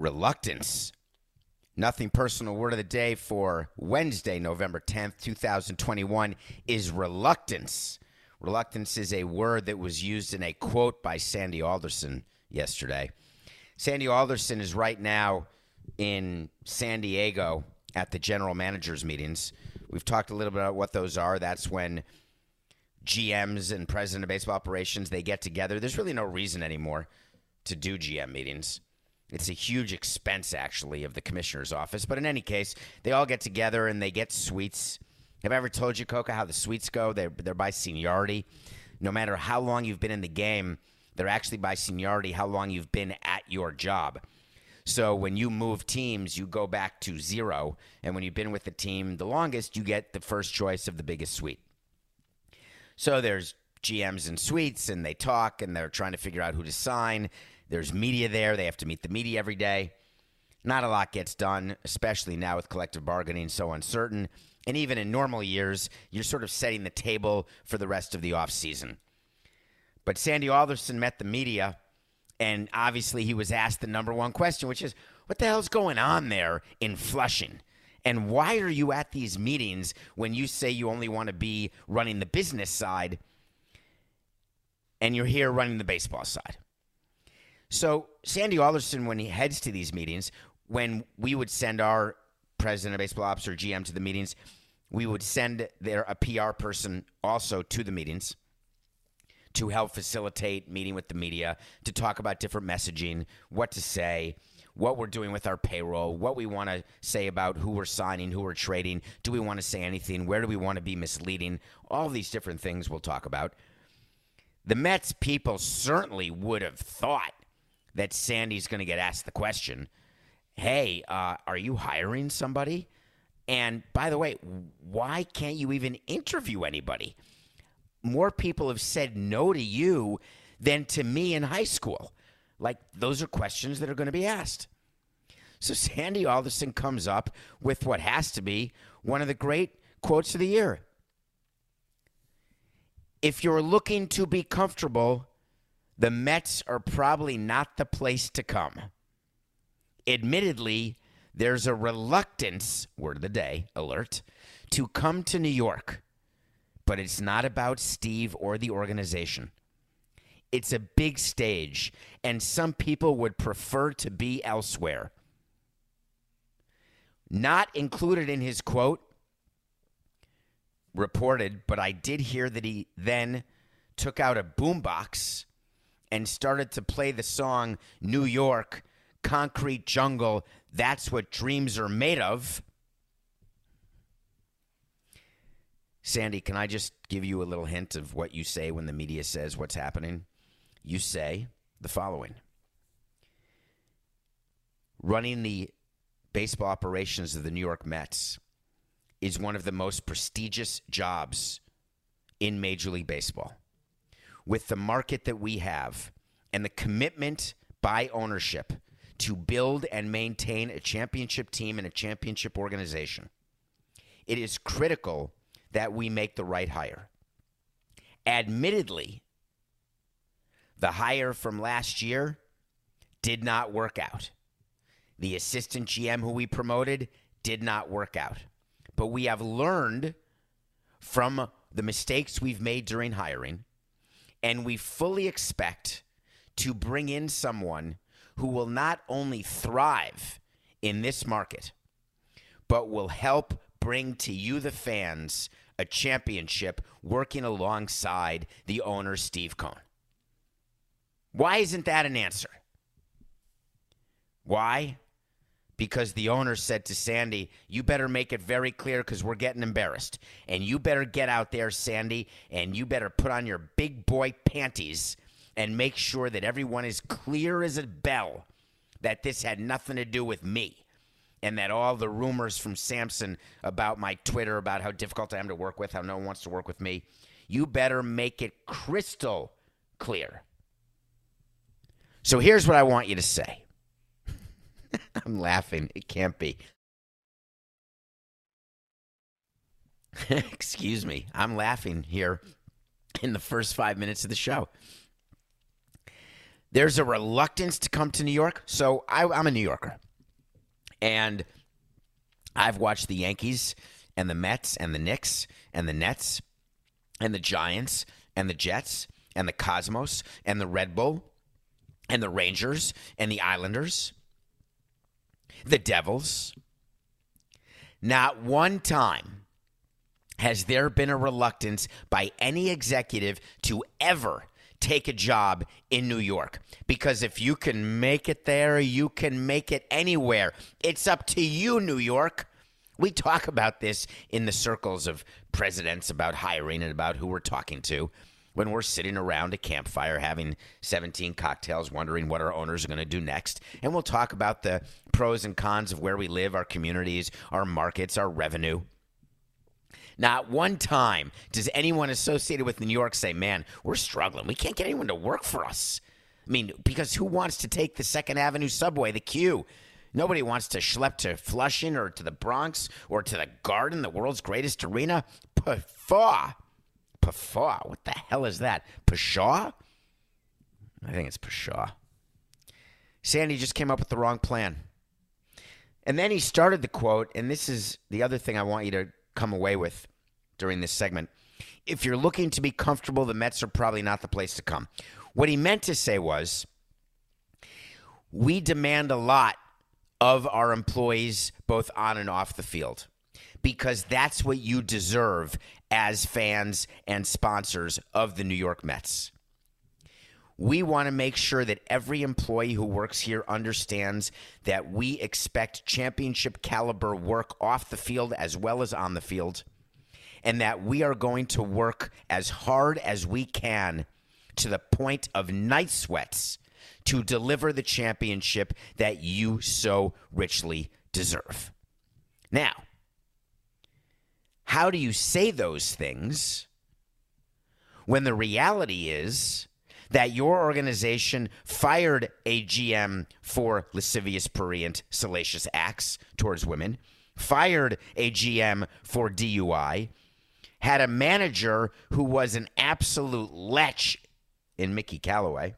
Reluctance. Nothing personal word of the day for Wednesday, November 10th, 2021 is reluctance. Reluctance is a word that was used in a quote by Sandy Alderson yesterday. Sandy Alderson is right now in San Diego at the general managers meetings. We've talked a little bit about what those are. That's when GMs and president of baseball operations they get together. There's really no reason anymore to do GM meetings. It's a huge expense, actually, of the commissioner's office. But in any case, they all get together and they get suites. Have I ever told you, Coca, how the suites go? They're, they're by seniority. No matter how long you've been in the game, they're actually by seniority, how long you've been at your job. So when you move teams, you go back to zero. And when you've been with the team the longest, you get the first choice of the biggest suite. So there's GMs and suites, and they talk, and they're trying to figure out who to sign. There's media there. They have to meet the media every day. Not a lot gets done, especially now with collective bargaining so uncertain. And even in normal years, you're sort of setting the table for the rest of the offseason. But Sandy Alderson met the media, and obviously he was asked the number one question, which is what the hell's going on there in Flushing? And why are you at these meetings when you say you only want to be running the business side and you're here running the baseball side? So, Sandy Alderson, when he heads to these meetings, when we would send our president of baseball ops or GM to the meetings, we would send their a PR person also to the meetings to help facilitate meeting with the media, to talk about different messaging, what to say, what we're doing with our payroll, what we want to say about who we're signing, who we're trading, do we want to say anything, where do we want to be misleading, all these different things we'll talk about. The Mets people certainly would have thought that Sandy's going to get asked the question, hey, uh, are you hiring somebody? And by the way, why can't you even interview anybody? More people have said no to you than to me in high school. Like, those are questions that are going to be asked. So Sandy Alderson comes up with what has to be one of the great quotes of the year. If you're looking to be comfortable, the Mets are probably not the place to come. Admittedly, there's a reluctance, word of the day, alert, to come to New York. But it's not about Steve or the organization. It's a big stage, and some people would prefer to be elsewhere. Not included in his quote, reported, but I did hear that he then took out a boombox and started to play the song New York, Concrete Jungle, That's What Dreams Are Made of. Sandy, can I just give you a little hint of what you say when the media says what's happening? You say the following Running the baseball operations of the New York Mets is one of the most prestigious jobs in Major League Baseball. With the market that we have and the commitment by ownership to build and maintain a championship team and a championship organization, it is critical that we make the right hire. Admittedly, the hire from last year did not work out. The assistant GM who we promoted did not work out. But we have learned from the mistakes we've made during hiring, and we fully expect to bring in someone who will not only thrive in this market, but will help bring to you, the fans, a championship working alongside the owner, Steve Cohen? Why isn't that an answer? Why? Because the owner said to Sandy, You better make it very clear because we're getting embarrassed. And you better get out there, Sandy, and you better put on your big boy panties and make sure that everyone is clear as a bell that this had nothing to do with me. And that all the rumors from Samson about my Twitter, about how difficult I am to work with, how no one wants to work with me, you better make it crystal clear. So here's what I want you to say. I'm laughing. It can't be. Excuse me. I'm laughing here in the first five minutes of the show. There's a reluctance to come to New York. So I, I'm a New Yorker. And I've watched the Yankees and the Mets and the Knicks and the Nets and the Giants and the Jets and the Cosmos and the Red Bull and the Rangers and the Islanders, the Devils. Not one time has there been a reluctance by any executive to ever take a job in New York. Because if you can make it there, you can make it anywhere. It's up to you, New York. We talk about this in the circles of presidents about hiring and about who we're talking to when we're sitting around a campfire having 17 cocktails, wondering what our owners are going to do next. And we'll talk about the pros and cons of where we live, our communities, our markets, our revenue. Not one time does anyone associated with New York say, man, we're struggling. We can't get anyone to work for us. I mean, because who wants to take the Second Avenue subway, the Q? Nobody wants to schlep to Flushing or to the Bronx or to the Garden, the world's greatest arena. Puffaw. Puffaw. What the hell is that? Pshaw? I think it's Pshaw. Sandy just came up with the wrong plan. And then he started the quote, and this is the other thing I want you to come away with during this segment. If you're looking to be comfortable, the Mets are probably not the place to come. What he meant to say was, we demand a lot of our employees, both on and off the field, because that's what you deserve as fans and sponsors of the New York Mets. We want to make sure that every employee who works here understands that we expect championship caliber work off the field as well as on the field, and that we are going to work as hard as we can to the point of night sweats to deliver the championship that you so richly deserve. Now, how do you say those things when the reality is that your organization fired a GM for lascivious, prurient, salacious acts towards women, fired a GM for DUI, had a manager who was an absolute lech in Mickey Callaway.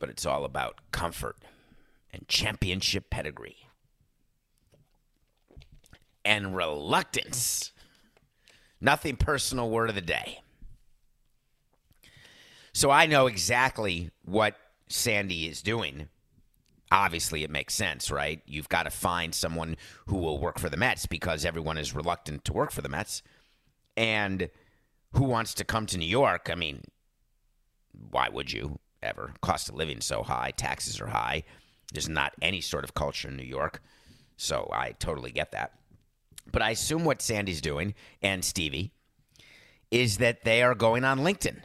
But it's all about comfort and championship pedigree and reluctance. Nothing personal word of the day. So I know exactly what Sandy is doing. Obviously, it makes sense, right? You've got to find someone who will work for the Mets because everyone is reluctant to work for the Mets. And who wants to come to New York? I mean, why would you ever? Cost of living so high, taxes are high. There's not any sort of culture in New York. So I totally get that. But I assume what Sandy's doing and Stevie is that they are going on LinkedIn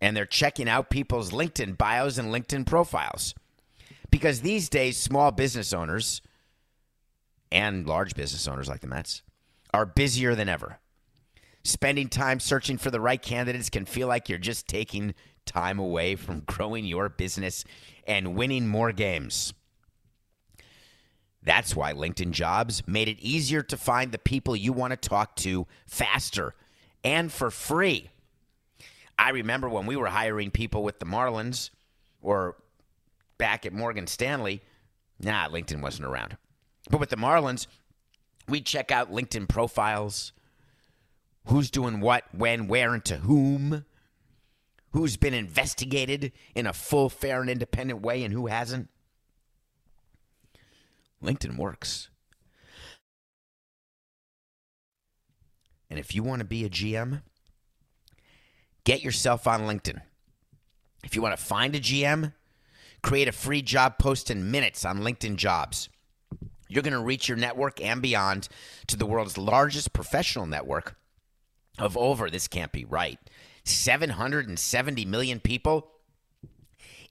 and they're checking out people's LinkedIn bios and LinkedIn profiles. Because these days, small business owners and large business owners like the Mets are busier than ever. Spending time searching for the right candidates can feel like you're just taking time away from growing your business and winning more games. That's why LinkedIn Jobs made it easier to find the people you want to talk to faster and for free. I remember when we were hiring people with the Marlins or back at Morgan Stanley, nah, LinkedIn wasn't around. But with the Marlins, we'd check out LinkedIn profiles who's doing what, when, where, and to whom, who's been investigated in a full, fair, and independent way, and who hasn't. LinkedIn works. And if you want to be a GM, get yourself on LinkedIn. If you want to find a GM, create a free job post in minutes on LinkedIn Jobs. You're going to reach your network and beyond to the world's largest professional network of over, this can't be right, 770 million people,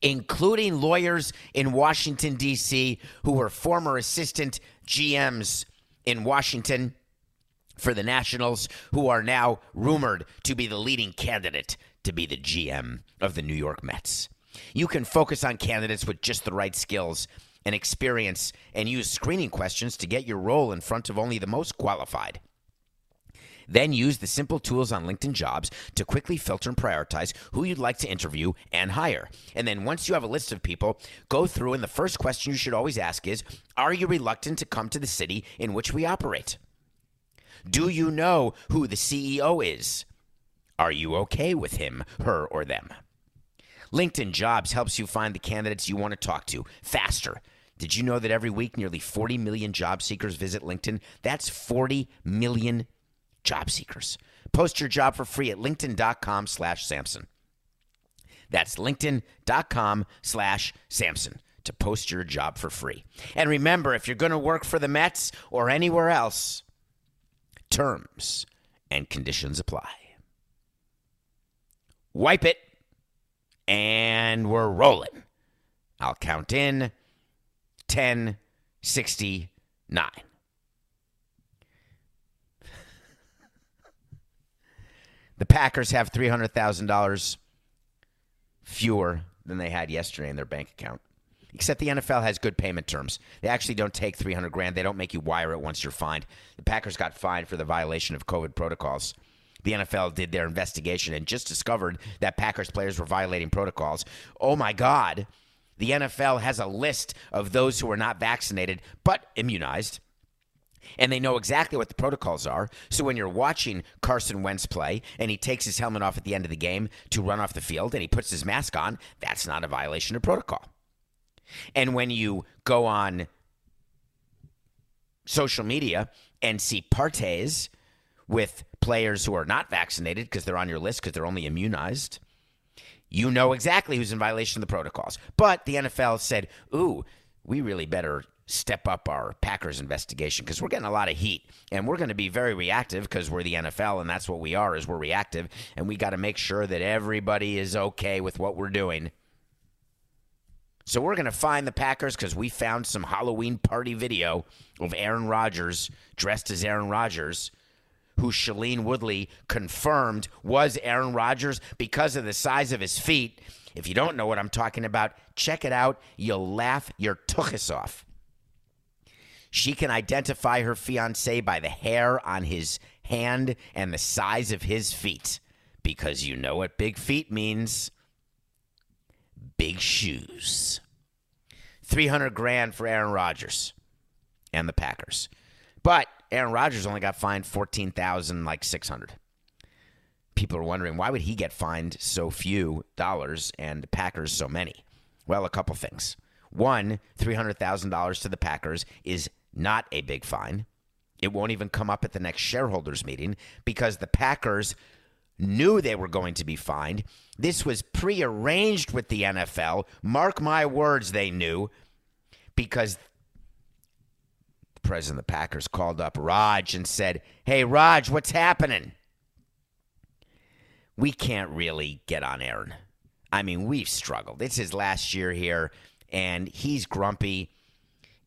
including lawyers in Washington, D.C., who were former assistant GMs in Washington for the Nationals, who are now rumored to be the leading candidate to be the GM of the New York Mets. You can focus on candidates with just the right skills and experience and use screening questions to get your role in front of only the most qualified. Then use the simple tools on LinkedIn Jobs to quickly filter and prioritize who you'd like to interview and hire. And then once you have a list of people, go through and the first question you should always ask is Are you reluctant to come to the city in which we operate? Do you know who the CEO is? Are you okay with him, her, or them? LinkedIn Jobs helps you find the candidates you want to talk to faster. Did you know that every week nearly 40 million job seekers visit LinkedIn? That's 40 million job seekers. Post your job for free at linkedin.com slash Samson. That's linkedin.com slash Samson to post your job for free. And remember, if you're going to work for the Mets or anywhere else, terms and conditions apply. Wipe it, and we're rolling. I'll count in 10, 69. The Packers have $300,000 fewer than they had yesterday in their bank account. Except the NFL has good payment terms. They actually don't take 300 grand. They don't make you wire it once you're fined. The Packers got fined for the violation of COVID protocols. The NFL did their investigation and just discovered that Packers players were violating protocols. Oh my God. The NFL has a list of those who are not vaccinated but immunized and they know exactly what the protocols are. So when you're watching Carson Wentz play and he takes his helmet off at the end of the game to run off the field and he puts his mask on, that's not a violation of protocol. And when you go on social media and see parties with players who are not vaccinated because they're on your list because they're only immunized, you know exactly who's in violation of the protocols. But the NFL said, ooh, we really better step up our Packers investigation because we're getting a lot of heat and we're going to be very reactive because we're the NFL and that's what we are is we're reactive and we got to make sure that everybody is okay with what we're doing. So we're going to find the Packers because we found some Halloween party video of Aaron Rodgers dressed as Aaron Rodgers, who Shailene Woodley confirmed was Aaron Rodgers because of the size of his feet. If you don't know what I'm talking about, check it out. You'll laugh your tuchus off. She can identify her fiance by the hair on his hand and the size of his feet because you know what big feet means big shoes. 300 grand for Aaron Rodgers and the Packers. But Aaron Rodgers only got fined 14,000 like 600. People are wondering why would he get fined so few dollars and the Packers so many? Well, a couple things. One, $300,000 to the Packers is not a big fine. It won't even come up at the next shareholders meeting because the Packers knew they were going to be fined. This was prearranged with the NFL. Mark my words, they knew because the president of the Packers called up Raj and said, Hey, Raj, what's happening? We can't really get on Aaron. I mean, we've struggled. It's his last year here, and he's grumpy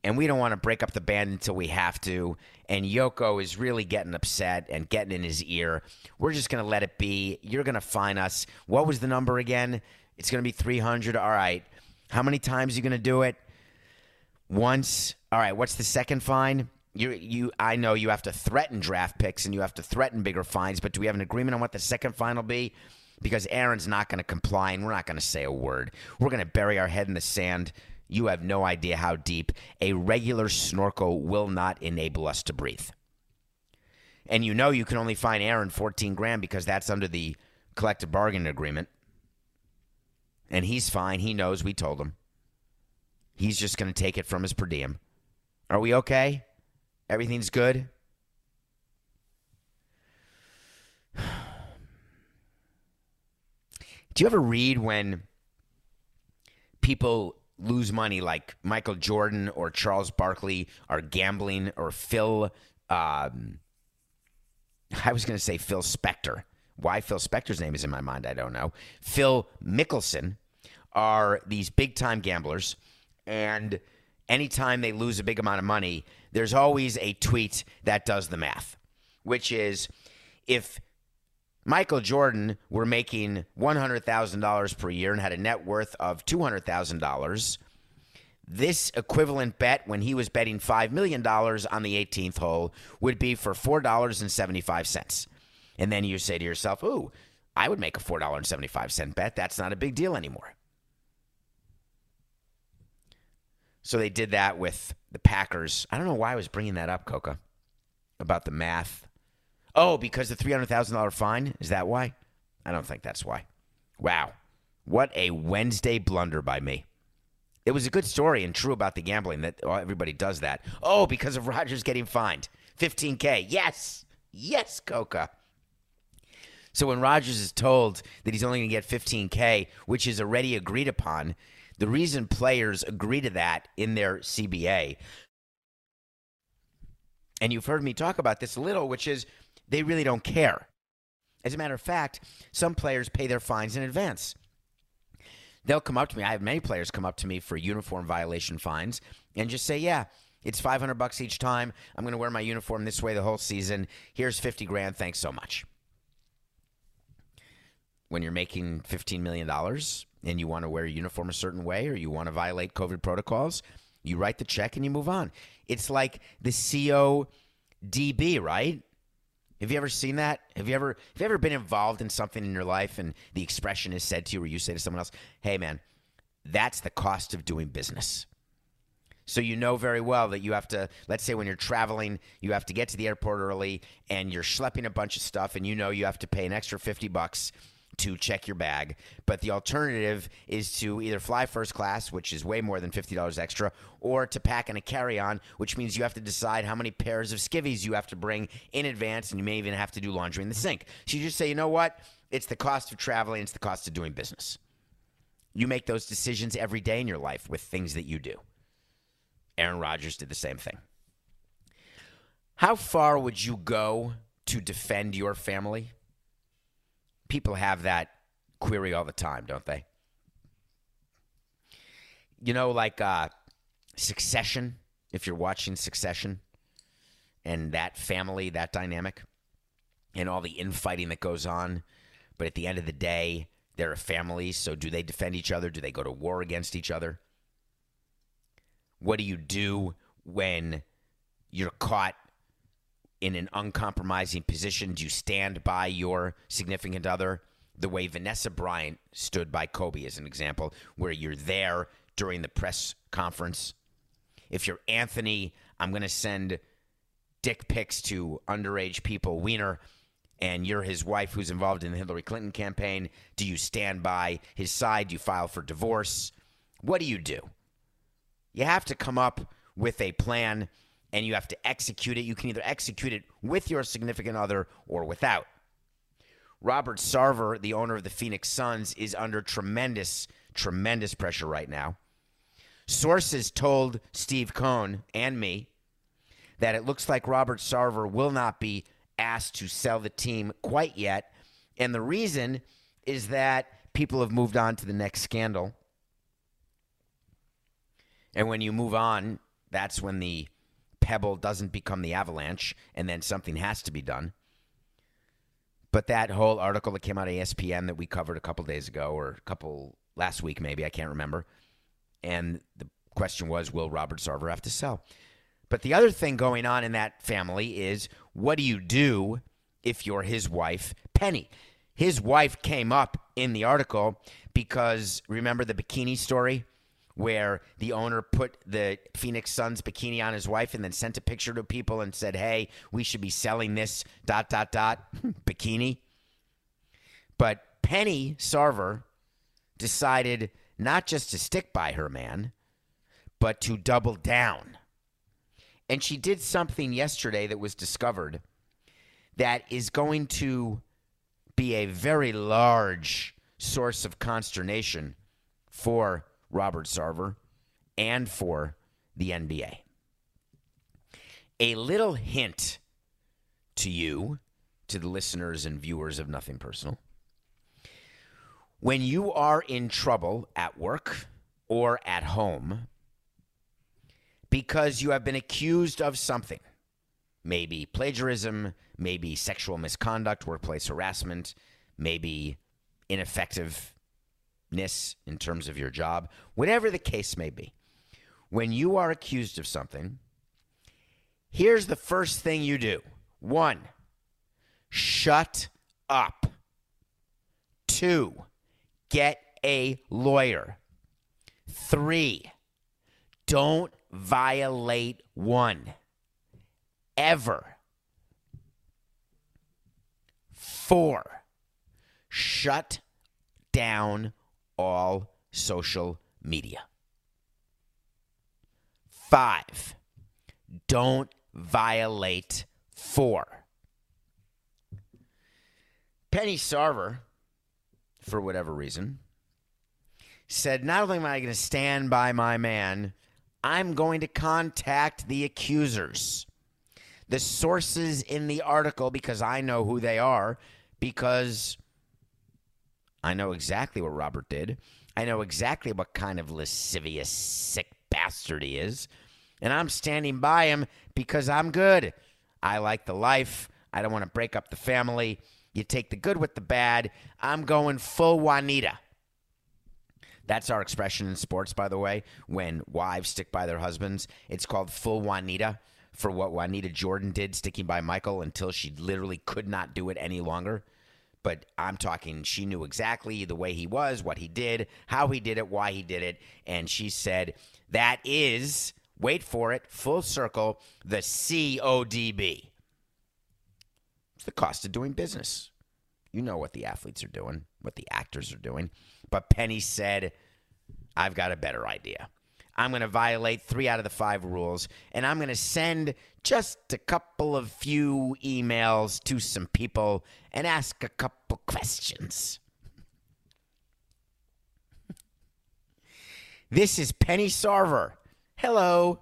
and we don't want to break up the band until we have to. And Yoko is really getting upset and getting in his ear. We're just going to let it be. You're going to fine us. What was the number again? It's going to be 300. All right. How many times are you going to do it? Once. All right. What's the second fine? You, you, I know you have to threaten draft picks and you have to threaten bigger fines, but do we have an agreement on what the second fine will be? Because Aaron's not going to comply and we're not going to say a word. We're going to bury our head in the sand you have no idea how deep a regular snorkel will not enable us to breathe. And you know you can only find Aaron 14 grand because that's under the collective bargaining agreement. And he's fine. He knows we told him. He's just going to take it from his per diem. Are we okay? Everything's good? Do you ever read when people lose money like Michael Jordan or Charles Barkley are gambling or Phil um, I was going to say Phil Spector. Why Phil Spector's name is in my mind, I don't know. Phil Mickelson are these big time gamblers, and anytime they lose a big amount of money, there's always a tweet that does the math, which is if Michael Jordan were making $100,000 per year and had a net worth of $200,000, this equivalent bet when he was betting $5 million on the 18th hole would be for $4.75. And then you say to yourself, ooh, I would make a $4.75 bet. That's not a big deal anymore. So they did that with the Packers. I don't know why I was bringing that up, Coca, about the math. Oh, because the $300,000 fine? Is that why? I don't think that's why. Wow. What a Wednesday blunder by me. It was a good story and true about the gambling that oh, everybody does that. Oh, because of Rodgers getting fined. 15K. Yes. Yes, Coca. So when Rodgers is told that he's only going to get 15K, which is already agreed upon, the reason players agree to that in their CBA, and you've heard me talk about this a little, which is they really don't care. As a matter of fact, some players pay their fines in advance. They'll come up to me. I have many players come up to me for uniform violation fines and just say, "Yeah, it's 500 bucks each time. I'm going to wear my uniform this way the whole season. Here's 50 grand. Thanks so much." When you're making 15 million dollars and you want to wear a uniform a certain way or you want to violate COVID protocols, you write the check and you move on. It's like the CODB, right? Have you ever seen that? Have you ever have you ever been involved in something in your life and the expression is said to you or you say to someone else, "Hey man, that's the cost of doing business." So you know very well that you have to let's say when you're traveling, you have to get to the airport early and you're schlepping a bunch of stuff and you know you have to pay an extra 50 bucks to check your bag. But the alternative is to either fly first class, which is way more than $50 extra, or to pack in a carry on, which means you have to decide how many pairs of skivvies you have to bring in advance, and you may even have to do laundry in the sink. So you just say, you know what? It's the cost of traveling, it's the cost of doing business. You make those decisions every day in your life with things that you do. Aaron Rodgers did the same thing. How far would you go to defend your family? People have that query all the time, don't they? You know, like uh, Succession, if you're watching Succession and that family, that dynamic, and all the infighting that goes on. But at the end of the day, they're a family. So do they defend each other? Do they go to war against each other? What do you do when you're caught in an uncompromising position? Do you stand by your significant other the way Vanessa Bryant stood by Kobe, as an example, where you're there during the press conference? If you're Anthony, I'm going to send dick pics to underage people, Weiner, and you're his wife who's involved in the Hillary Clinton campaign. Do you stand by his side? Do you file for divorce? What do you do? You have to come up with a plan and you have to execute it. You can either execute it with your significant other or without. Robert Sarver, the owner of the Phoenix Suns, is under tremendous, tremendous pressure right now. Sources told Steve Cohen and me that it looks like Robert Sarver will not be asked to sell the team quite yet. And the reason is that people have moved on to the next scandal. And when you move on, that's when the pebble doesn't become the avalanche and then something has to be done. But that whole article that came out of ESPN that we covered a couple days ago or a couple last week, maybe, I can't remember. And the question was, will Robert Sarver have to sell? But the other thing going on in that family is what do you do if you're his wife, Penny? His wife came up in the article because remember the bikini story? Where the owner put the Phoenix Suns bikini on his wife and then sent a picture to people and said, "Hey, we should be selling this dot dot dot bikini." But Penny Sarver decided not just to stick by her man, but to double down. And she did something yesterday that was discovered that is going to be a very large source of consternation for Robert Sarver and for the NBA. A little hint to you, to the listeners and viewers of Nothing Personal. When you are in trouble at work or at home because you have been accused of something, maybe plagiarism, maybe sexual misconduct, workplace harassment, maybe ineffectiveness in terms of your job, whatever the case may be. When you are accused of something, here's the first thing you do one, shut up. Two, get a lawyer. Three, don't violate one. Ever. Four, shut down all social media. Five, don't violate four. Penny Sarver, for whatever reason, said, Not only am I going to stand by my man, I'm going to contact the accusers, the sources in the article, because I know who they are, because I know exactly what Robert did. I know exactly what kind of lascivious, sick bastard he is. And I'm standing by him because I'm good. I like the life. I don't want to break up the family. You take the good with the bad. I'm going full Juanita. That's our expression in sports, by the way, when wives stick by their husbands. It's called full Juanita for what Juanita Jordan did, sticking by Michael until she literally could not do it any longer. But I'm talking, she knew exactly the way he was, what he did, how he did it, why he did it. And she said, that is, wait for it, full circle, the CODB. It's the cost of doing business. You know what the athletes are doing, what the actors are doing. But Penny said, I've got a better idea. I'm going to violate three out of the five rules, and I'm going to send just a couple of few emails to some people and ask a couple questions. this is Penny Sarver. Hello.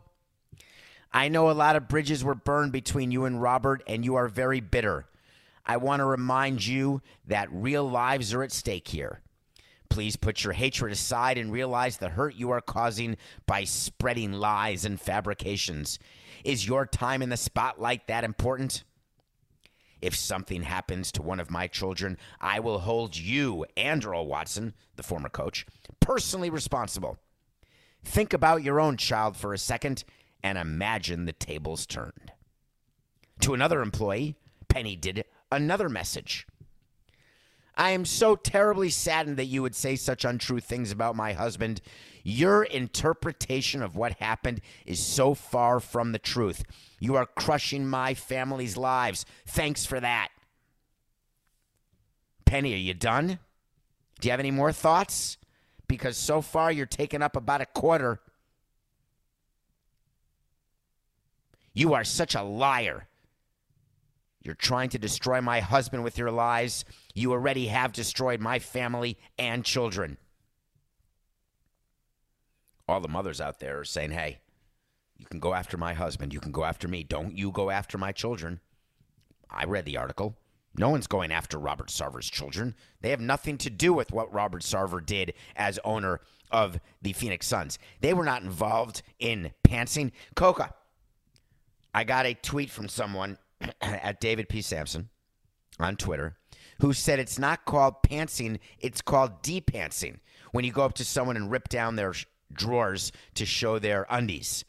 I know a lot of bridges were burned between you and Robert, and you are very bitter. I want to remind you that real lives are at stake here. Please put your hatred aside and realize the hurt you are causing by spreading lies and fabrications. Is your time in the spotlight that important? If something happens to one of my children, I will hold you and Earl Watson, the former coach, personally responsible. Think about your own child for a second and imagine the tables turned. To another employee, Penny did another message. I am so terribly saddened that you would say such untrue things about my husband. Your interpretation of what happened is so far from the truth. You are crushing my family's lives. Thanks for that. Penny, are you done? Do you have any more thoughts? Because so far you're taking up about a quarter. You are such a liar. You're trying to destroy my husband with your lies. You already have destroyed my family and children. All the mothers out there are saying, hey, you can go after my husband. You can go after me. Don't you go after my children. I read the article. No one's going after Robert Sarver's children. They have nothing to do with what Robert Sarver did as owner of the Phoenix Suns. They were not involved in pantsing. Coca, I got a tweet from someone at David P. Samson on Twitter who said it's not called pantsing, it's called depantsing. When you go up to someone and rip down their sh- drawers to show their undies.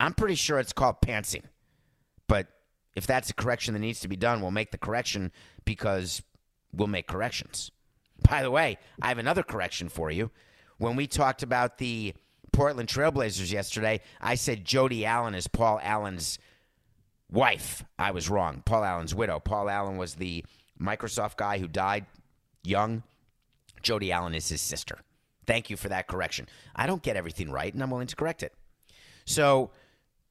I'm pretty sure it's called pantsing. But if that's a correction that needs to be done, we'll make the correction because we'll make corrections. By the way, I have another correction for you. When we talked about the Portland Trailblazers yesterday, I said Jody Allen is Paul Allen's wife. I was wrong. Paul Allen's widow. Paul Allen was the Microsoft guy who died young. Jody Allen is his sister. Thank you for that correction. I don't get everything right, and I'm willing to correct it. So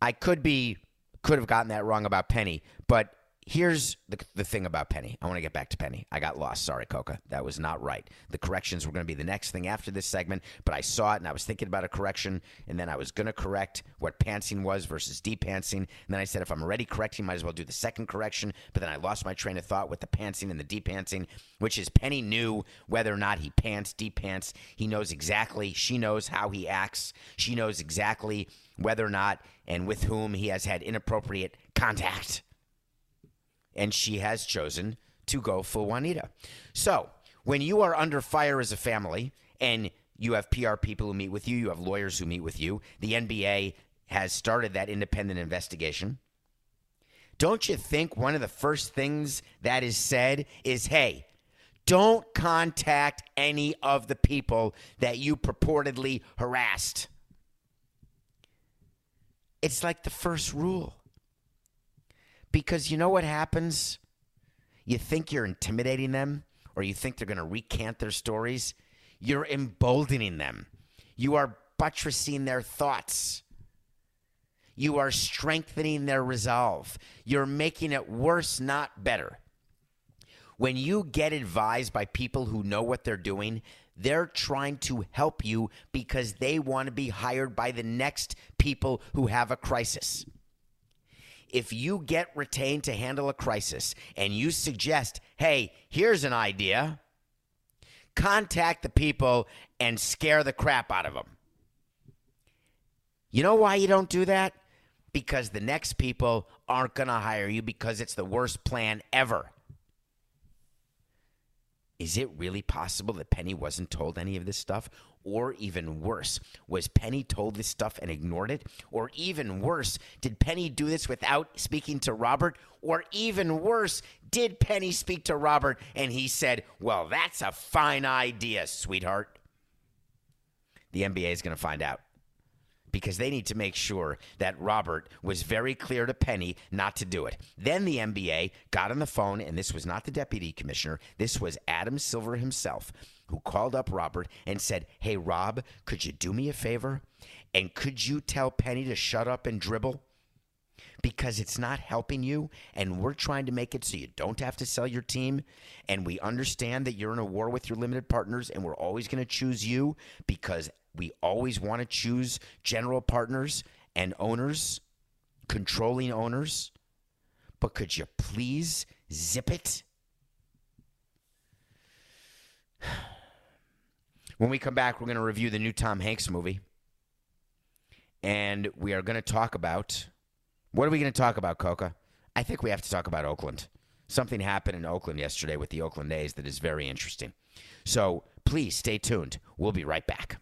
I could be could have gotten that wrong about Penny, but here's the, the thing about Penny. I want to get back to Penny. I got lost. Sorry, Coca. That was not right. The corrections were going to be the next thing after this segment, but I saw it and I was thinking about a correction, and then I was going to correct what pantsing was versus depantsing. And then I said, if I'm already correcting, might as well do the second correction. But then I lost my train of thought with the pantsing and the depantsing, which is Penny knew whether or not he pants, depants. He knows exactly. She knows how he acts. She knows exactly whether or not and with whom he has had inappropriate contact and she has chosen to go for Juanita. So, when you are under fire as a family and you have PR people who meet with you, you have lawyers who meet with you, the NBA has started that independent investigation. Don't you think one of the first things that is said is, hey, don't contact any of the people that you purportedly harassed? It's like the first rule. Because you know what happens? You think you're intimidating them or you think they're going to recant their stories. You're emboldening them. You are buttressing their thoughts. You are strengthening their resolve. You're making it worse, not better. When you get advised by people who know what they're doing, they're trying to help you because they want to be hired by the next people who have a crisis if you get retained to handle a crisis and you suggest, hey, here's an idea, contact the people and scare the crap out of them. You know why you don't do that? Because the next people aren't going to hire you because it's the worst plan ever. Is it really possible that Penny wasn't told any of this stuff? Or even worse, was Penny told this stuff and ignored it? Or even worse, did Penny do this without speaking to Robert? Or even worse, did Penny speak to Robert and he said, Well, that's a fine idea, sweetheart? The NBA is going to find out because they need to make sure that Robert was very clear to Penny not to do it. Then the NBA got on the phone, and this was not the deputy commissioner, this was Adam Silver himself who called up Robert and said, Hey, Rob, could you do me a favor? And could you tell Penny to shut up and dribble? Because it's not helping you, and we're trying to make it so you don't have to sell your team. And we understand that you're in a war with your limited partners, and we're always going to choose you because we always want to choose general partners and owners, controlling owners. But could you please zip it? When we come back, we're going to review the new Tom Hanks movie. And we are going to talk about what are we going to talk about, Coca? I think we have to talk about Oakland. Something happened in Oakland yesterday with the Oakland A's that is very interesting. So please stay tuned. We'll be right back.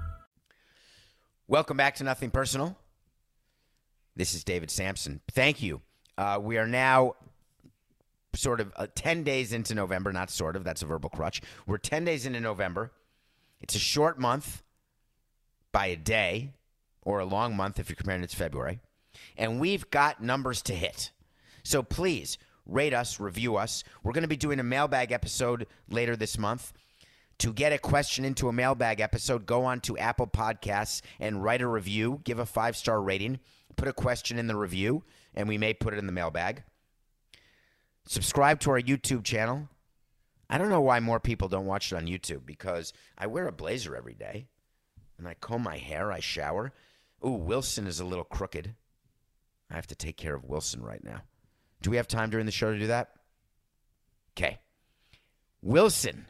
Welcome back to Nothing Personal. This is David Samson. Thank you. Uh, we are now sort of uh, 10 days into November, not sort of, that's a verbal crutch. We're 10 days into November. It's a short month by a day, or a long month if you're comparing it to February. And we've got numbers to hit. So please rate us, review us. We're going to be doing a mailbag episode later this month. To get a question into a mailbag episode, go on to Apple Podcasts and write a review, give a five star rating, put a question in the review, and we may put it in the mailbag. Subscribe to our YouTube channel. I don't know why more people don't watch it on YouTube because I wear a blazer every day and I comb my hair, I shower. Ooh, Wilson is a little crooked. I have to take care of Wilson right now. Do we have time during the show to do that? Okay. Wilson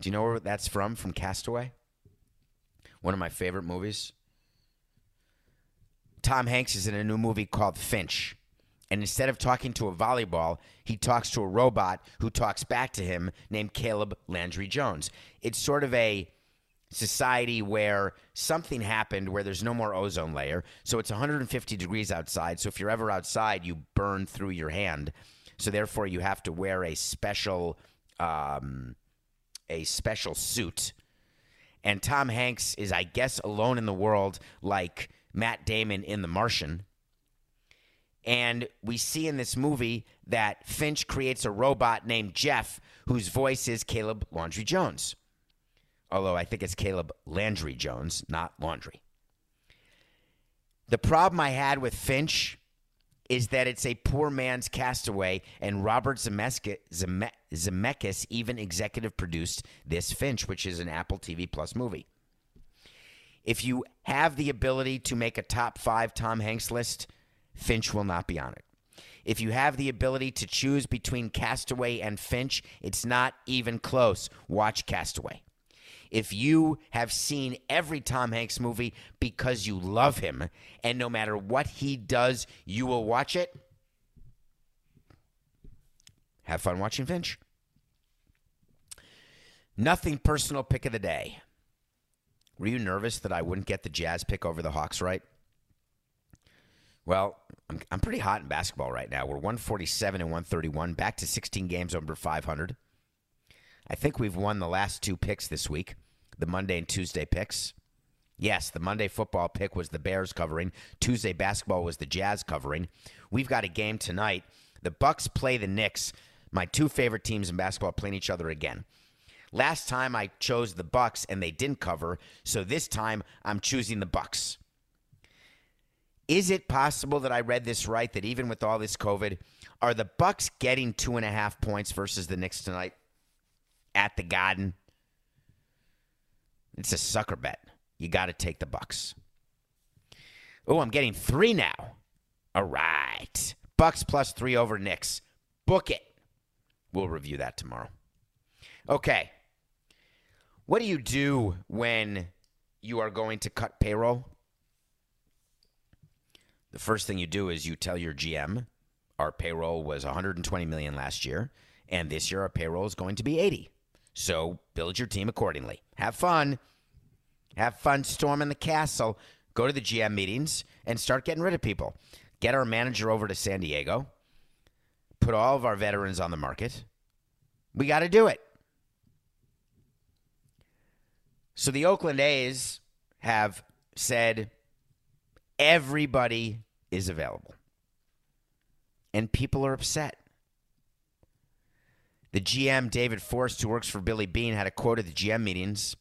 do you know where that's from? From Castaway? One of my favorite movies. Tom Hanks is in a new movie called Finch. And instead of talking to a volleyball, he talks to a robot who talks back to him named Caleb Landry Jones. It's sort of a society where something happened where there's no more ozone layer. So it's 150 degrees outside. So if you're ever outside, you burn through your hand. So therefore, you have to wear a special um, a special suit. And Tom Hanks is, I guess, alone in the world, like Matt Damon in The Martian. And we see in this movie that Finch creates a robot named Jeff, whose voice is Caleb Laundry Jones. Although I think it's Caleb Landry Jones, not Laundry. The problem I had with Finch is that it's a poor man's castaway, and Robert Zemeckis, Zeme- Zemeckis even executive produced this Finch, which is an Apple TV Plus movie. If you have the ability to make a top five Tom Hanks list, Finch will not be on it. If you have the ability to choose between Castaway and Finch, it's not even close. Watch Castaway. If you have seen every Tom Hanks movie because you love him, and no matter what he does, you will watch it, have fun watching Finch. Nothing personal pick of the day. Were you nervous that I wouldn't get the Jazz pick over the Hawks right? Well, I'm, I'm pretty hot in basketball right now. We're 147 and 131, back to 16 games over 500. I think we've won the last two picks this week, the Monday and Tuesday picks. Yes, the Monday football pick was the Bears covering. Tuesday basketball was the Jazz covering. We've got a game tonight. The Bucks play the Knicks. My two favorite teams in basketball playing each other again. Last time I chose the Bucks and they didn't cover, so this time I'm choosing the Bucks. Is it possible that I read this right? That even with all this COVID, are the Bucks getting two and a half points versus the Knicks tonight at the Garden? It's a sucker bet. You got to take the Bucks. Oh, I'm getting three now. All right, Bucks plus three over Knicks. Book it. We'll review that tomorrow. Okay. What do you do when you are going to cut payroll? The first thing you do is you tell your GM, our payroll was 120 million last year, and this year our payroll is going to be 80. So build your team accordingly. Have fun. Have fun storming the castle. Go to the GM meetings and start getting rid of people. Get our manager over to San Diego. Put all of our veterans on the market. We got to do it. So the Oakland A's have said everybody is available. And people are upset. The GM, David Forst, who works for Billy Beane, had a quote at the GM meetings.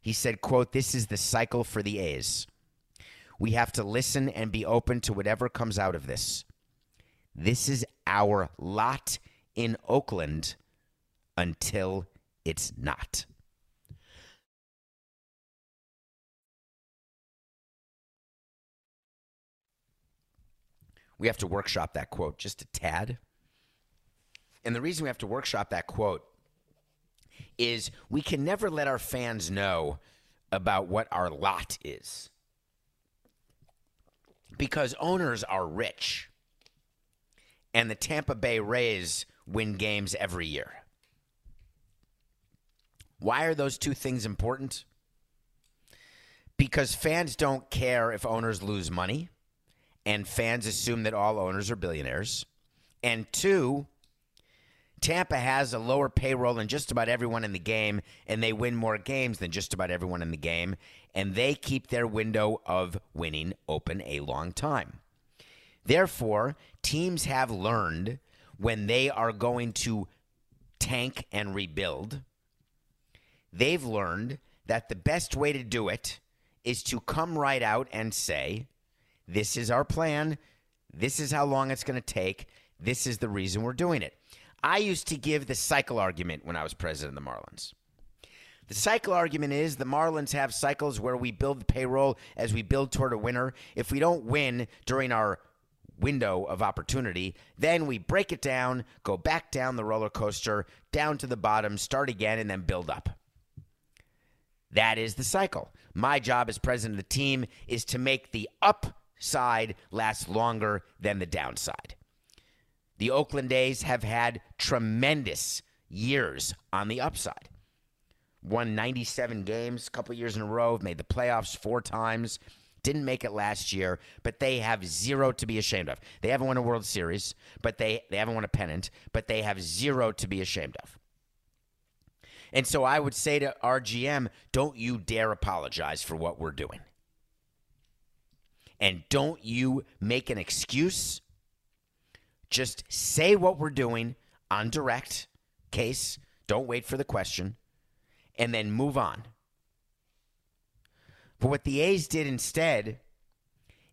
He said, quote, This is the cycle for the A's. We have to listen and be open to whatever comes out of this. This is our lot in Oakland until it's not. We have to workshop that quote just a tad. And the reason we have to workshop that quote is we can never let our fans know about what our lot is. Because owners are rich. And the Tampa Bay Rays win games every year. Why are those two things important? Because fans don't care if owners lose money, and fans assume that all owners are billionaires. And two, Tampa has a lower payroll than just about everyone in the game, and they win more games than just about everyone in the game, and they keep their window of winning open a long time. Therefore, teams have learned when they are going to tank and rebuild, they've learned that the best way to do it is to come right out and say, This is our plan. This is how long it's going to take. This is the reason we're doing it. I used to give the cycle argument when I was president of the Marlins. The cycle argument is the Marlins have cycles where we build the payroll as we build toward a winner. If we don't win during our window of opportunity, then we break it down, go back down the roller coaster, down to the bottom, start again, and then build up. That is the cycle. My job as president of the team is to make the upside last longer than the downside. The Oakland A's have had tremendous years on the upside. won 97 games a couple years in a row, made the playoffs four times. Didn't make it last year, but they have zero to be ashamed of. They haven't won a World Series, but they, they haven't won a pennant, but they have zero to be ashamed of. And so I would say to RGM, don't you dare apologize for what we're doing. And don't you make an excuse. Just say what we're doing on direct case. Don't wait for the question. And then move on. But what the A's did instead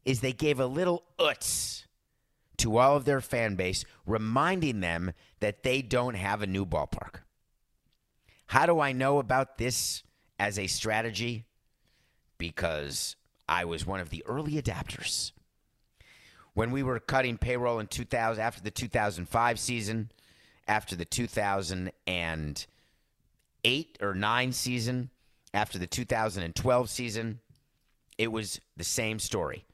is they gave a little uts to all of their fan base, reminding them that they don't have a new ballpark. How do I know about this as a strategy? Because I was one of the early adapters. When we were cutting payroll in 2000 after the 2005 season, after the 2008 or 9 season, after the 2012 season, it was the same story.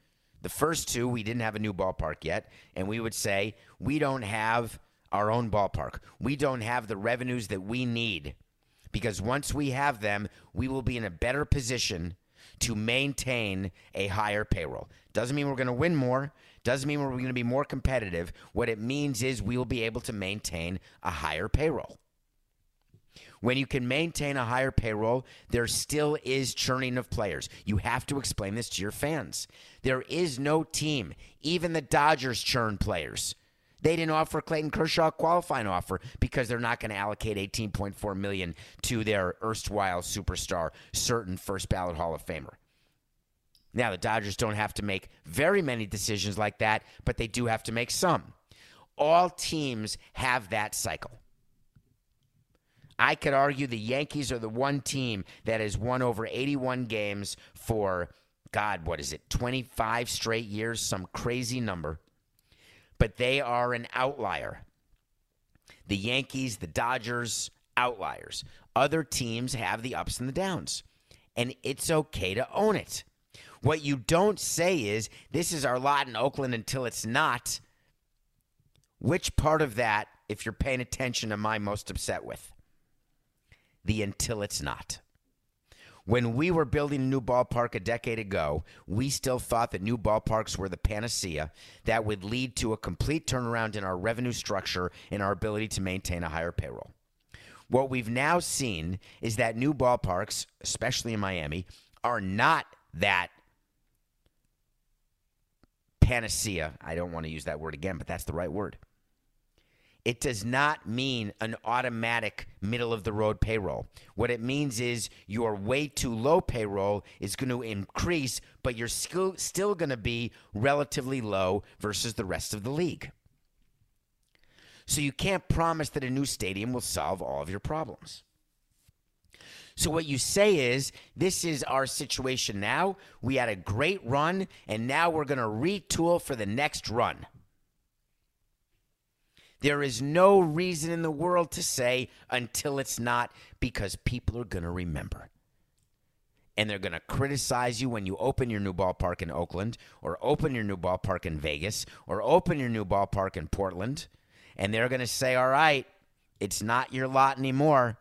The first two, we didn't have a new ballpark yet, and we would say, we don't have our own ballpark. We don't have the revenues that we need because once we have them, we will be in a better position to maintain a higher payroll. Doesn't mean we're going to win more, doesn't mean we're going to be more competitive. What it means is we will be able to maintain a higher payroll. When you can maintain a higher payroll, there still is churning of players. You have to explain this to your fans. There is no team, even the Dodgers churn players. They didn't offer Clayton Kershaw a qualifying offer because they're not going to allocate 18.4 million to their erstwhile superstar, certain first ballot Hall of Famer. Now the Dodgers don't have to make very many decisions like that, but they do have to make some. All teams have that cycle. I could argue the Yankees are the one team that has won over 81 games for, God, what is it, 25 straight years, some crazy number. But they are an outlier. The Yankees, the Dodgers, outliers. Other teams have the ups and the downs. And it's okay to own it. What you don't say is, this is our lot in Oakland until it's not. Which part of that, if you're paying attention, am I most upset with? the until it's not. When we were building a new ballpark a decade ago, we still thought that new ballparks were the panacea that would lead to a complete turnaround in our revenue structure and our ability to maintain a higher payroll. What we've now seen is that new ballparks, especially in Miami, are not that panacea. I don't want to use that word again, but that's the right word. It does not mean an automatic middle of the road payroll. What it means is your way too low payroll is going to increase, but you're still, still going to be relatively low versus the rest of the league. So you can't promise that a new stadium will solve all of your problems. So what you say is, this is our situation now. We had a great run, and now we're going to retool for the next run. There is no reason in the world to say until it's not because people are going to remember. And they're going to criticize you when you open your new ballpark in Oakland or open your new ballpark in Vegas or open your new ballpark in Portland. And they're going to say, all right, it's not your lot anymore.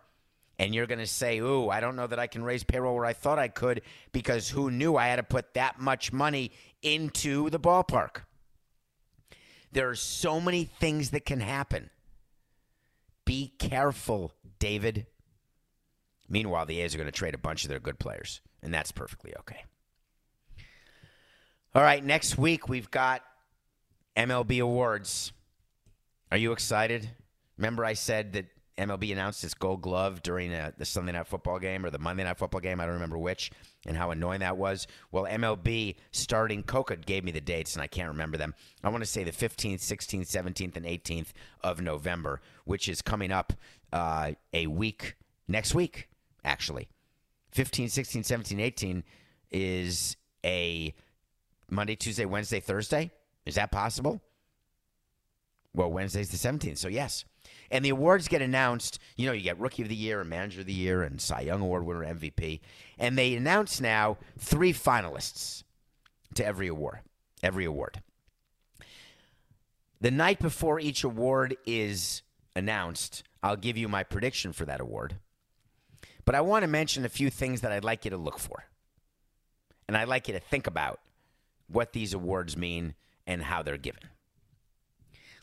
And you're going to say, ooh, I don't know that I can raise payroll where I thought I could because who knew I had to put that much money into the ballpark? There are so many things that can happen. Be careful, David. Meanwhile, the A's are going to trade a bunch of their good players, and that's perfectly okay. All right, next week we've got MLB awards. Are you excited? Remember, I said that MLB announced its Gold Glove during a, uh, the Sunday Night Football game or the Monday Night Football game. I don't remember which, and how annoying that was. Well, MLB starting Coca gave me the dates, and I can't remember them. I want to say the 15th, 16th, 17th, and 18th of November, which is coming up uh, a week next week, actually. 15, 16, 17, 18 is a Monday, Tuesday, Wednesday, Thursday. Is that possible? Well, Wednesday's the 17th, so yes. And the awards get announced. You know, you get Rookie of the Year and Manager of the Year and Cy Young Award winner MVP. And they announce now three finalists to every award. Every award. The night before each award is announced, I'll give you my prediction for that award. But I want to mention a few things that I'd like you to look for. And I'd like you to think about what these awards mean and how they're given.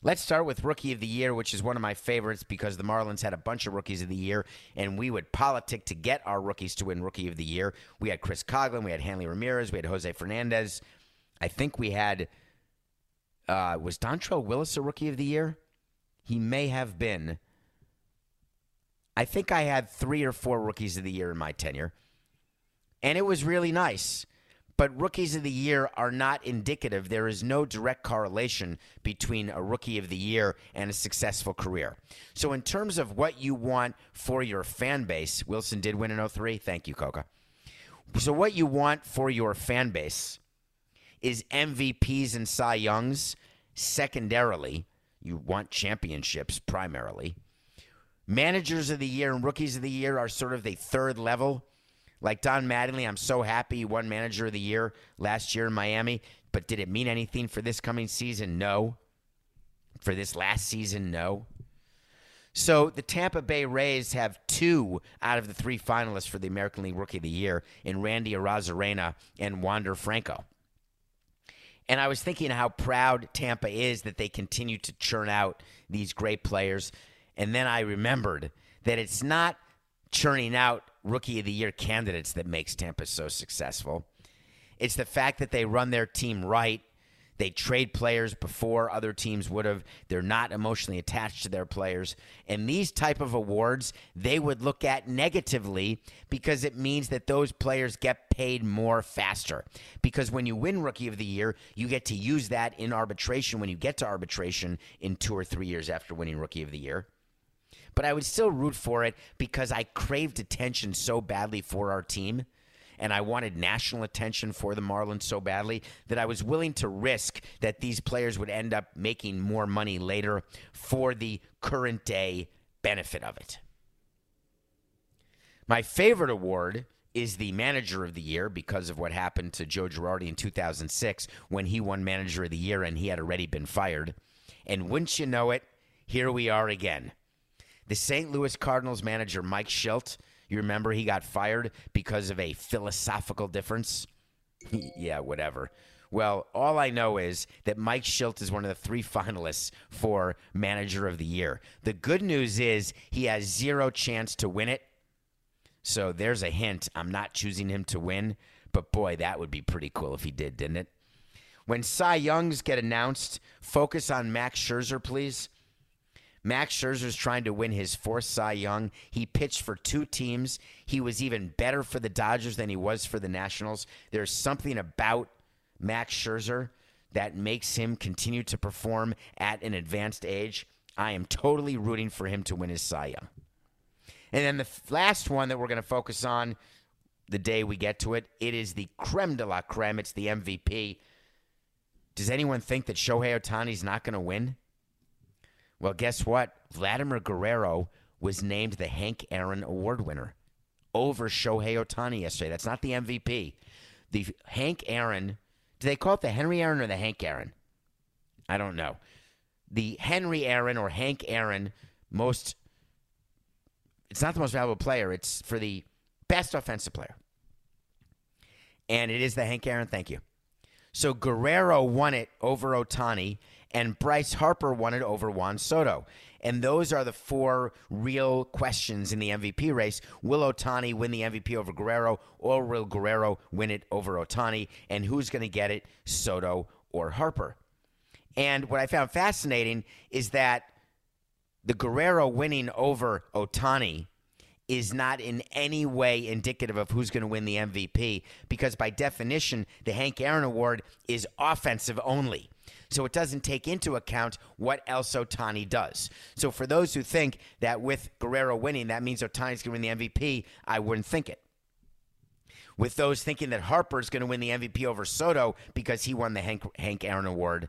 Let's start with Rookie of the Year, which is one of my favorites because the Marlins had a bunch of Rookies of the Year, and we would politic to get our rookies to win Rookie of the Year. We had Chris Coghlan, we had Hanley Ramirez, we had Jose Fernandez. I think we had, uh, was Dontrelle Willis a Rookie of the Year? He may have been. I think I had three or four Rookies of the Year in my tenure, and it was really nice but rookies of the year are not indicative. There is no direct correlation between a rookie of the year and a successful career. So, in terms of what you want for your fan base, Wilson did win in 03. Thank you, Coca. So, what you want for your fan base is MVPs and Cy Youngs. Secondarily, you want championships primarily. Managers of the year and rookies of the year are sort of the third level like Don Mattingly, I'm so happy he won Manager of the Year last year in Miami. But did it mean anything for this coming season? No. For this last season, no. So the Tampa Bay Rays have two out of the three finalists for the American League Rookie of the Year in Randy Arozarena and Wander Franco. And I was thinking how proud Tampa is that they continue to churn out these great players. And then I remembered that it's not churning out rookie of the year candidates that makes Tampa so successful. It's the fact that they run their team right. They trade players before other teams would have. They're not emotionally attached to their players. And these type of awards, they would look at negatively because it means that those players get paid more faster. Because when you win rookie of the year, you get to use that in arbitration when you get to arbitration in 2 or 3 years after winning rookie of the year but I would still root for it because I craved attention so badly for our team and I wanted national attention for the Marlins so badly that I was willing to risk that these players would end up making more money later for the current day benefit of it. My favorite award is the manager of the year because of what happened to Joe Girardi in 2006 when he won manager of the year and he had already been fired. And wouldn't you know it, here we are again. The St. Louis Cardinals manager, Mike Shildt, you remember he got fired because of a philosophical difference? yeah, whatever. Well, all I know is that Mike Shildt is one of the three finalists for Manager of the Year. The good news is he has zero chance to win it. So there's a hint. I'm not choosing him to win, but boy, that would be pretty cool if he did, didn't it? When Cy Youngs get announced, focus on Max Scherzer, please. Max Scherzer's trying to win his fourth Cy Young. He pitched for two teams. He was even better for the Dodgers than he was for the Nationals. There's something about Max Scherzer that makes him continue to perform at an advanced age. I am totally rooting for him to win his Cy Young. And then the last one that we're going to focus on the day we get to it, it is the creme de la creme. It's the MVP. Does anyone think that Shohei Ohtani's not going to win? Well, guess what? Vladimir Guerrero was named the Hank Aaron Award winner over Shohei Ohtani yesterday. That's not the MVP. The Hank Aaron, do they call it the Henry Aaron or the Hank Aaron? I don't know. The Henry Aaron or Hank Aaron most it's not the most valuable player, it's for the best offensive player. And it is the Hank Aaron, thank you. So Guerrero won it over Ohtani and Bryce Harper won it over Juan Soto. And those are the four real questions in the MVP race. Will Ohtani win the MVP over Guerrero, or will Guerrero win it over Ohtani? And who's going to get it, Soto or Harper? And what I found fascinating is that the Guerrero winning over Ohtani is not in any way indicative of who's going to win the MVP because, by definition, the Hank Aaron Award is offensive only. So it doesn't take into account what else Ohtani does. So for those who think that with Guerrero winning, that means Ohtani's going to win the MVP, I wouldn't think it. With those thinking that Harper's going to win the MVP over Soto because he won the Hank, Hank Aaron Award,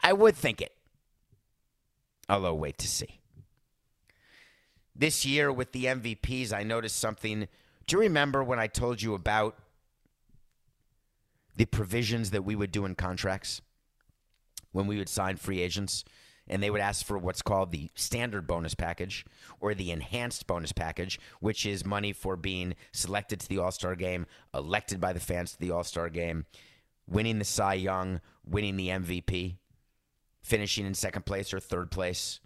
I would think it. Although, wait to see. This year with the MVPs, I noticed something. Do you remember when I told you about the provisions that we would do in contracts? When we would sign free agents and they would ask for what's called the standard bonus package or the enhanced bonus package, which is money for being selected to the All Star game, elected by the fans to the All Star game, winning the Cy Young, winning the MVP, finishing in second place or third place,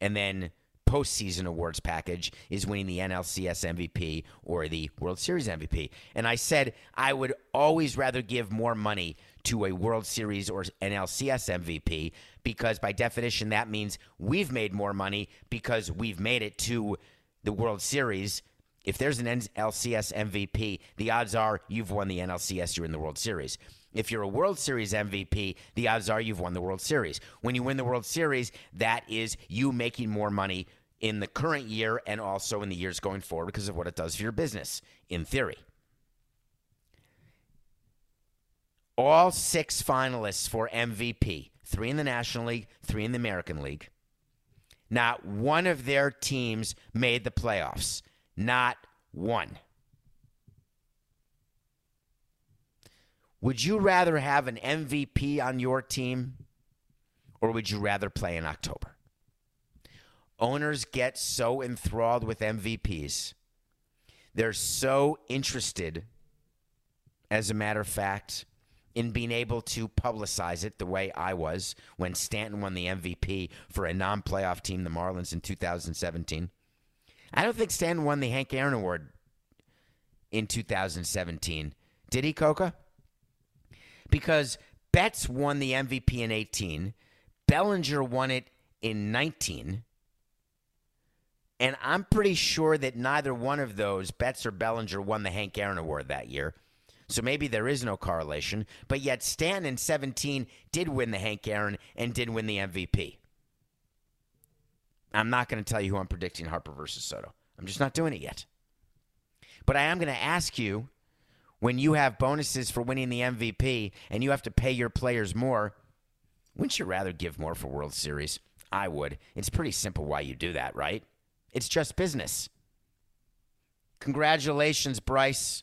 and then postseason awards package is winning the NLCS MVP or the World Series MVP. And I said I would always rather give more money to a World Series or NLCS MVP because by definition that means we've made more money because we've made it to the World Series. If there's an NLCS MVP, the odds are you've won the NLCS, you're in the World Series. If you're a World Series MVP, the odds are you've won the World Series. When you win the World Series, that is you making more money in the current year and also in the years going forward because of what it does for your business, in theory. All six finalists for MVP, three in the National League, three in the American League. Not one of their teams made the playoffs. Not one. Would you rather have an MVP on your team or would you rather play in October? Owners get so enthralled with MVPs. They're so interested, as a matter of fact, in being able to publicize it the way I was when Stanton won the MVP for a non playoff team, the Marlins, in 2017. I don't think Stanton won the Hank Aaron Award in 2017. Did he, Coca? Because Betts won the MVP in 18, Bellinger won it in 19. And I'm pretty sure that neither one of those, Betts or Bellinger, won the Hank Aaron Award that year. So maybe there is no correlation. But yet, Stan in 17 did win the Hank Aaron and did win the MVP. I'm not going to tell you who I'm predicting Harper versus Soto. I'm just not doing it yet. But I am going to ask you when you have bonuses for winning the MVP and you have to pay your players more, wouldn't you rather give more for World Series? I would. It's pretty simple why you do that, right? It's just business. Congratulations, Bryce.